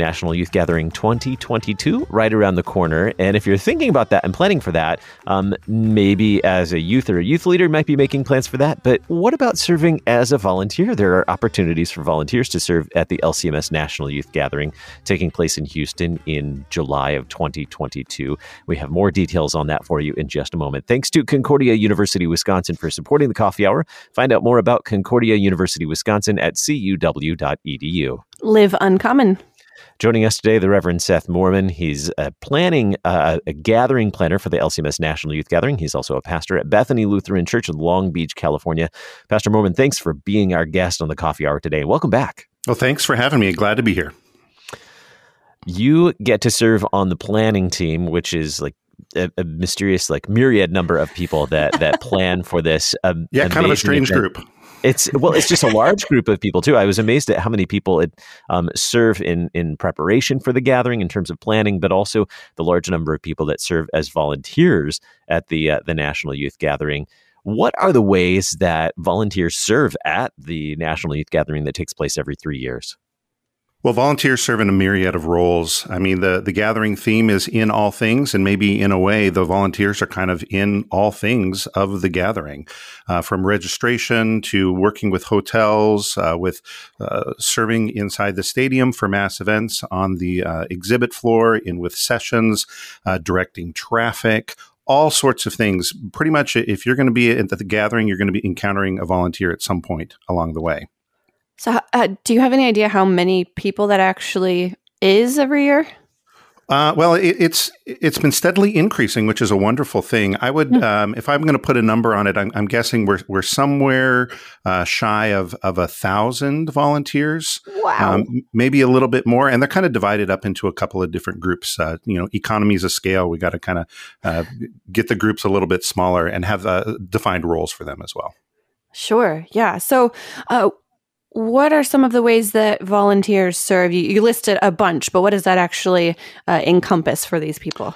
National Youth Gathering 2022 right around the corner. And if you're thinking about that and planning for that, um, maybe as a youth or a youth leader, might be making plans for that. But what about serving as a volunteer? There are opportunities for volunteers to serve at the LCMS National Youth Gathering taking place in Houston in July of 2022. We have more details on that for you in just a moment. Thanks to Concordia University Wisconsin for supporting the coffee hour. Find out more about Concordia University Wisconsin at cuw.edu. Live uncommon. Joining us today, the Reverend Seth Moorman. He's uh, planning uh, a gathering planner for the LCMS National Youth Gathering. He's also a pastor at Bethany Lutheran Church in Long Beach, California. Pastor Moorman, thanks for being our guest on the Coffee Hour today. Welcome back. Well, thanks for having me. Glad to be here. You get to serve on the planning team, which is like a, a mysterious, like myriad number of people that that plan for this. Um, yeah, kind of a strange event. group. It's well, it's just a large group of people too. I was amazed at how many people it um, serve in in preparation for the gathering in terms of planning, but also the large number of people that serve as volunteers at the uh, the National Youth Gathering. What are the ways that volunteers serve at the National Youth Gathering that takes place every three years? Well, volunteers serve in a myriad of roles. I mean, the, the gathering theme is in all things, and maybe in a way, the volunteers are kind of in all things of the gathering, uh, from registration to working with hotels, uh, with uh, serving inside the stadium for mass events on the uh, exhibit floor, in with sessions, uh, directing traffic, all sorts of things. Pretty much, if you're going to be at the gathering, you're going to be encountering a volunteer at some point along the way. So, uh, do you have any idea how many people that actually is every year? Uh, well, it, it's it's been steadily increasing, which is a wonderful thing. I would, mm. um, if I'm going to put a number on it, I'm, I'm guessing we're we're somewhere uh, shy of of a thousand volunteers. Wow, um, maybe a little bit more, and they're kind of divided up into a couple of different groups. Uh, you know, economies of scale. We got to kind of uh, get the groups a little bit smaller and have uh, defined roles for them as well. Sure. Yeah. So, uh, what are some of the ways that volunteers serve? You, you listed a bunch, but what does that actually uh, encompass for these people?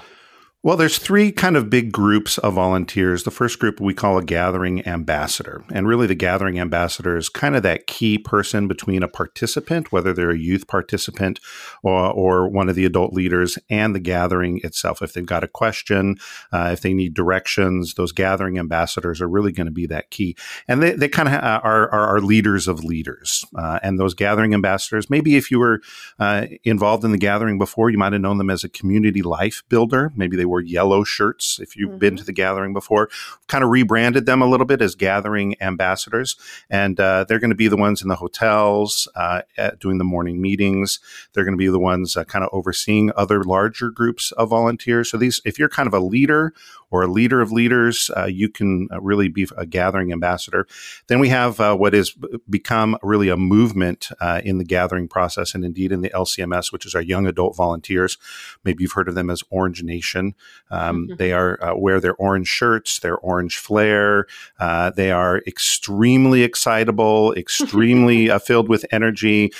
Well, there's three kind of big groups of volunteers. The first group we call a gathering ambassador. And really, the gathering ambassador is kind of that key person between a participant, whether they're a youth participant or, or one of the adult leaders, and the gathering itself. If they've got a question, uh, if they need directions, those gathering ambassadors are really going to be that key. And they, they kind of are, are, are, leaders of leaders. Uh, and those gathering ambassadors, maybe if you were uh, involved in the gathering before, you might have known them as a community life builder. Maybe they were yellow shirts. If you've mm-hmm. been to the gathering before, kind of rebranded them a little bit as gathering ambassadors, and uh, they're going to be the ones in the hotels uh, doing the morning meetings. They're going to be the ones uh, kind of overseeing other larger groups of volunteers. So these, if you're kind of a leader or a leader of leaders, uh, you can uh, really be a gathering ambassador. Then we have uh, what has become really a movement uh, in the gathering process and indeed in the LCMS, which is our young adult volunteers. Maybe you've heard of them as Orange Nation. Um, mm-hmm. They are uh, wear their orange shirts, their orange flair. Uh, they are extremely excitable, extremely filled with energy,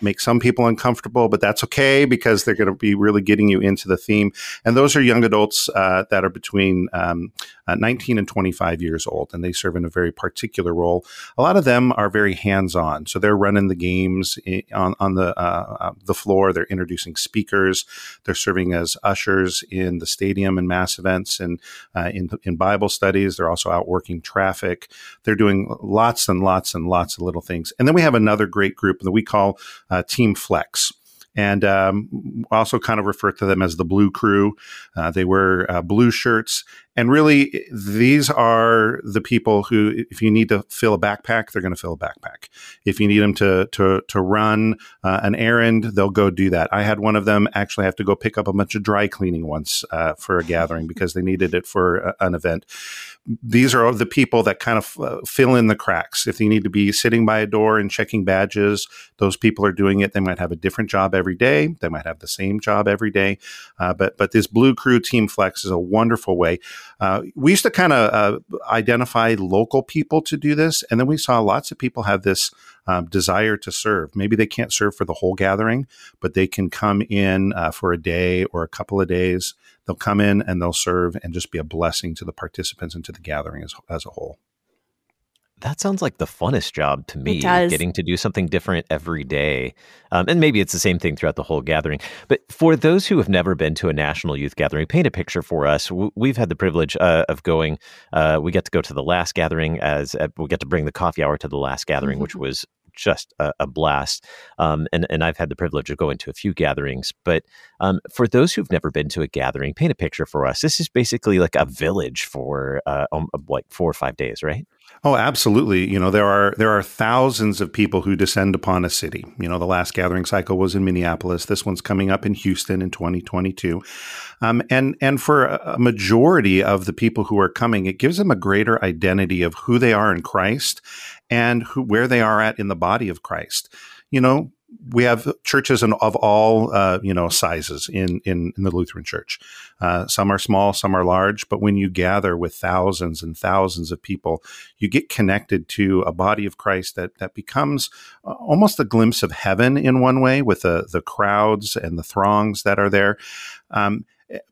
make some people uncomfortable, but that's okay because they're going to be really getting you into the theme. And those are young adults that are between um, uh, 19 and 25 years old, and they serve in a very particular role. A lot of them are very hands-on, so they're running the games on on the uh, uh, the floor. They're introducing speakers. They're serving as ushers in the stadium and mass events and uh, in in Bible studies. They're also out working traffic. They're doing lots and lots and lots of little things. And then we have another great group that we call uh, Team Flex and um, also kind of refer to them as the Blue Crew. Uh, they wear uh, blue shirts and really, these are the people who, if you need to fill a backpack, they're going to fill a backpack. If you need them to to to run uh, an errand, they'll go do that. I had one of them actually have to go pick up a bunch of dry cleaning once uh, for a gathering because they needed it for a, an event. These are the people that kind of uh, fill in the cracks. If they need to be sitting by a door and checking badges, those people are doing it. They might have a different job every day. They might have the same job every day. Uh, but but this Blue Crew Team Flex is a wonderful way. Uh, we used to kind of uh, identify local people to do this, and then we saw lots of people have this um, desire to serve. Maybe they can't serve for the whole gathering, but they can come in uh, for a day or a couple of days. They'll come in and they'll serve and just be a blessing to the participants and to the gathering as, as a whole. That sounds like the funnest job to me. Getting to do something different every day. Um, and maybe it's the same thing throughout the whole gathering. But for those who have never been to a national youth gathering, paint a picture for us. We've had the privilege uh, of going. Uh, we get to go to the last gathering as uh, we get to bring the coffee hour to the last gathering, mm-hmm. which was just a, a blast. Um, and, and I've had the privilege of going to a few gatherings. But um, for those who've never been to a gathering, paint a picture for us. This is basically like a village for uh, um, like four or five days, right? Oh, absolutely. You know, there are there are thousands of people who descend upon a city. You know, the last gathering cycle was in Minneapolis. This one's coming up in Houston in 2022. Um, and and for a majority of the people who are coming, it gives them a greater identity of who they are in Christ and who where they are at in the body of Christ. You know, we have churches in, of all uh, you know sizes in, in, in the Lutheran Church. Uh, some are small, some are large. But when you gather with thousands and thousands of people, you get connected to a body of Christ that that becomes uh, almost a glimpse of heaven in one way, with the the crowds and the throngs that are there. Um,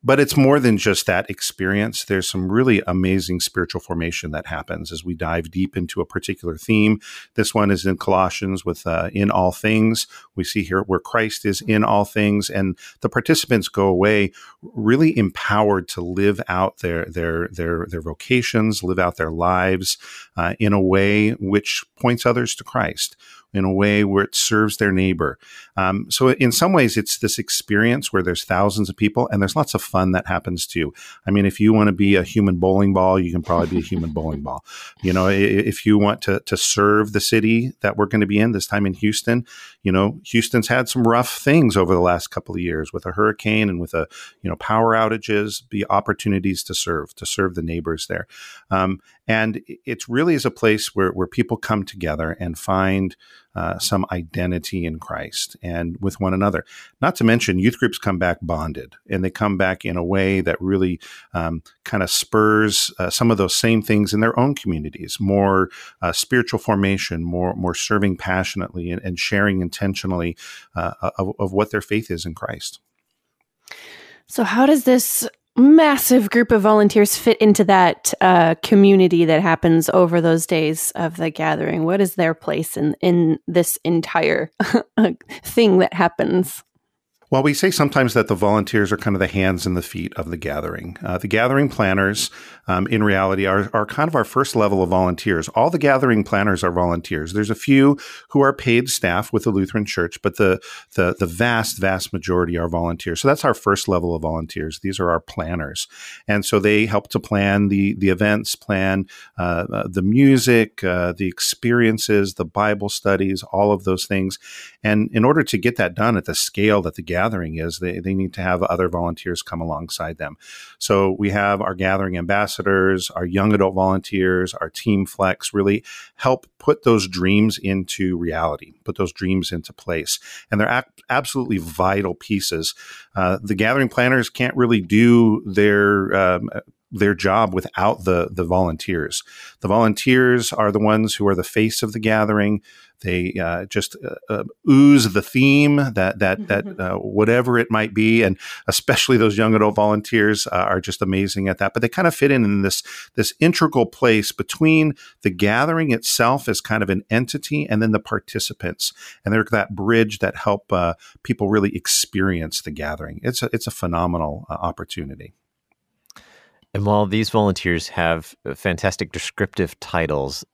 but it's more than just that experience. There's some really amazing spiritual formation that happens as we dive deep into a particular theme. This one is in Colossians with uh, in all things. We see here where Christ is in all things, and the participants go away really empowered to live out their their their their vocations, live out their lives uh, in a way which points others to Christ in a way where it serves their neighbor. Um, so in some ways, it's this experience where there's thousands of people and there's lots of fun that happens too. I mean, if you want to be a human bowling ball, you can probably be a human bowling ball. You know, if you want to to serve the city that we're going to be in this time in Houston, you know, Houston's had some rough things over the last couple of years with a hurricane and with a you know power outages. Be opportunities to serve to serve the neighbors there, um, and it really is a place where where people come together and find uh, some identity in Christ and with one another. Not to mention, youth groups come back bonded, and they come back in a way that really um, kind of spurs uh, some of those same things in their own communities: more uh, spiritual formation, more more serving passionately, and, and sharing intentionally uh, of, of what their faith is in Christ. So, how does this massive group of volunteers fit into that uh, community that happens over those days of the gathering? What is their place in in this entire thing that happens? Well, we say sometimes that the volunteers are kind of the hands and the feet of the gathering. Uh, the gathering planners, um, in reality, are, are kind of our first level of volunteers. All the gathering planners are volunteers. There's a few who are paid staff with the Lutheran Church, but the, the, the vast, vast majority are volunteers. So that's our first level of volunteers. These are our planners. And so they help to plan the, the events, plan uh, uh, the music, uh, the experiences, the Bible studies, all of those things. And in order to get that done at the scale that the gathering is, they, they need to have other volunteers come alongside them. So we have our gathering ambassadors, our young adult volunteers, our team flex really help put those dreams into reality, put those dreams into place. And they're absolutely vital pieces. Uh, the gathering planners can't really do their um, their job without the the volunteers. The volunteers are the ones who are the face of the gathering. They uh, just uh, uh, ooze the theme that that that uh, whatever it might be, and especially those young adult volunteers uh, are just amazing at that. But they kind of fit in in this this integral place between the gathering itself as kind of an entity, and then the participants, and they're that bridge that help uh, people really experience the gathering. It's a it's a phenomenal opportunity. And while these volunteers have uh, fantastic descriptive titles,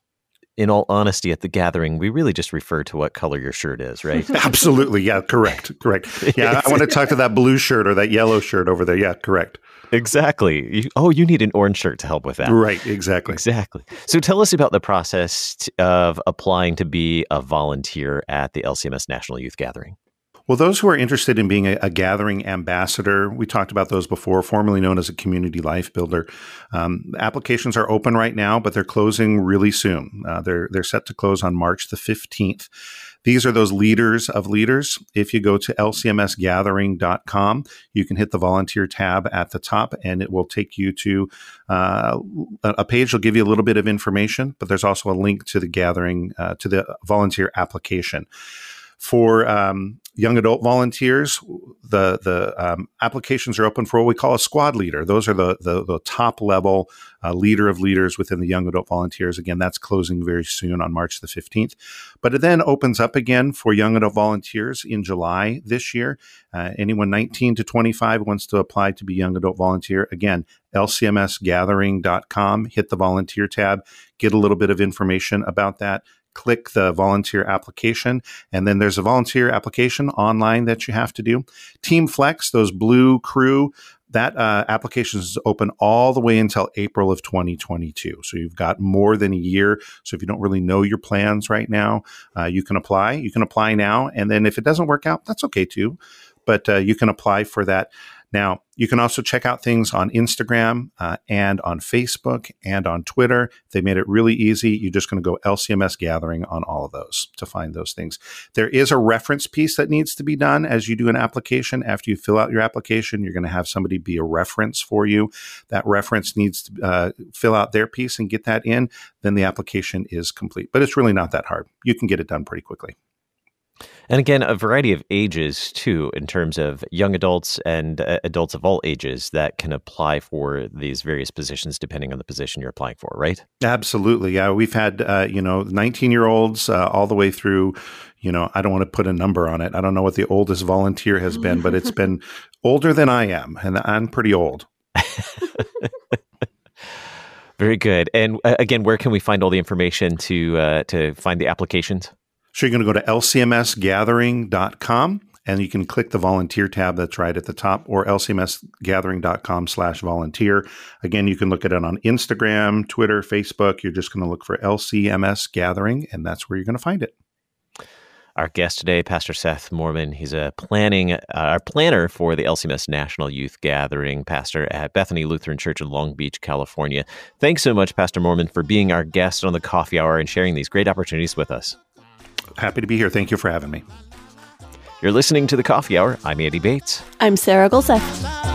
in all honesty, at the gathering, we really just refer to what color your shirt is, right? Absolutely. Yeah, correct. Correct. Yeah, I want to talk to that blue shirt or that yellow shirt over there. Yeah, correct. Exactly. You, oh, you need an orange shirt to help with that. Right, exactly. Exactly. So tell us about the process of applying to be a volunteer at the LCMS National Youth Gathering. Well, those who are interested in being a, a, gathering ambassador, we talked about those before, formerly known as a community life builder. Um, applications are open right now, but they're closing really soon. Uh, they're they're set to close on March the fifteenth. These are those leaders of leaders. If you go to lcmsgathering.com, you can hit the volunteer tab at the top and it will take you to uh, a page will give you a little bit of information, but there's also a link to the gathering, uh, to the volunteer application. For um, young adult volunteers, the the um, applications are open for what we call a squad leader. Those are the the, the top level uh, leader of leaders within the young adult volunteers. Again, that's closing very soon on March the fifteenth. But it then opens up again for young adult volunteers in July this year. Uh, anyone nineteen to twenty five wants to apply to be young adult volunteer. Again, lcmsgathering.com. Hit the volunteer tab. Get a little bit of information about that click the volunteer application. And then there's a volunteer application online that you have to do. Team Flex, those blue crew, that uh, application is open all the way until April of 2022. So you've got more than a year. So if you don't really know your plans right now, uh, you can apply. You can apply now. And then if it doesn't work out, that's okay too. But uh, you can apply for that. Now, you can also check out things on Instagram uh, and on Facebook and on Twitter. They made it really easy. You're just going to go LCMS gathering on all of those to find those things. There is a reference piece that needs to be done as you do an application. After you fill out your application, you're going to have somebody be a reference for you. That reference needs to uh, fill out their piece and get that in. Then the application is complete. But it's really not that hard. You can get it done pretty quickly. And again, a variety of ages too, in terms of young adults and uh, adults of all ages that can apply for these various positions depending on the position you're applying for, right? Absolutely. Yeah. We've had, uh, you know, 19 year olds uh, all the way through, you know, I don't want to put a number on it. I don't know what the oldest volunteer has been, but it's been older than I am, and I'm pretty old. Very good. And uh, again, where can we find all the information to uh, to find the applications? So you're going to go to lcmsgathering.com and you can click the volunteer tab that's right at the top or lcmsgathering.com slash volunteer. Again, you can look at it on Instagram, Twitter, Facebook. You're just going to look for LCMS Gathering and that's where you're going to find it. Our guest today, Pastor Seth Moorman He's a planning, uh, our planner for the LCMS National Youth Gathering, pastor at Bethany Lutheran Church in Long Beach, California. Thanks so much, Pastor Moorman for being our guest on the Coffee Hour and sharing these great opportunities with us. Happy to be here. Thank you for having me. You're listening to the Coffee Hour. I'm Andy Bates. I'm Sarah Gulseth.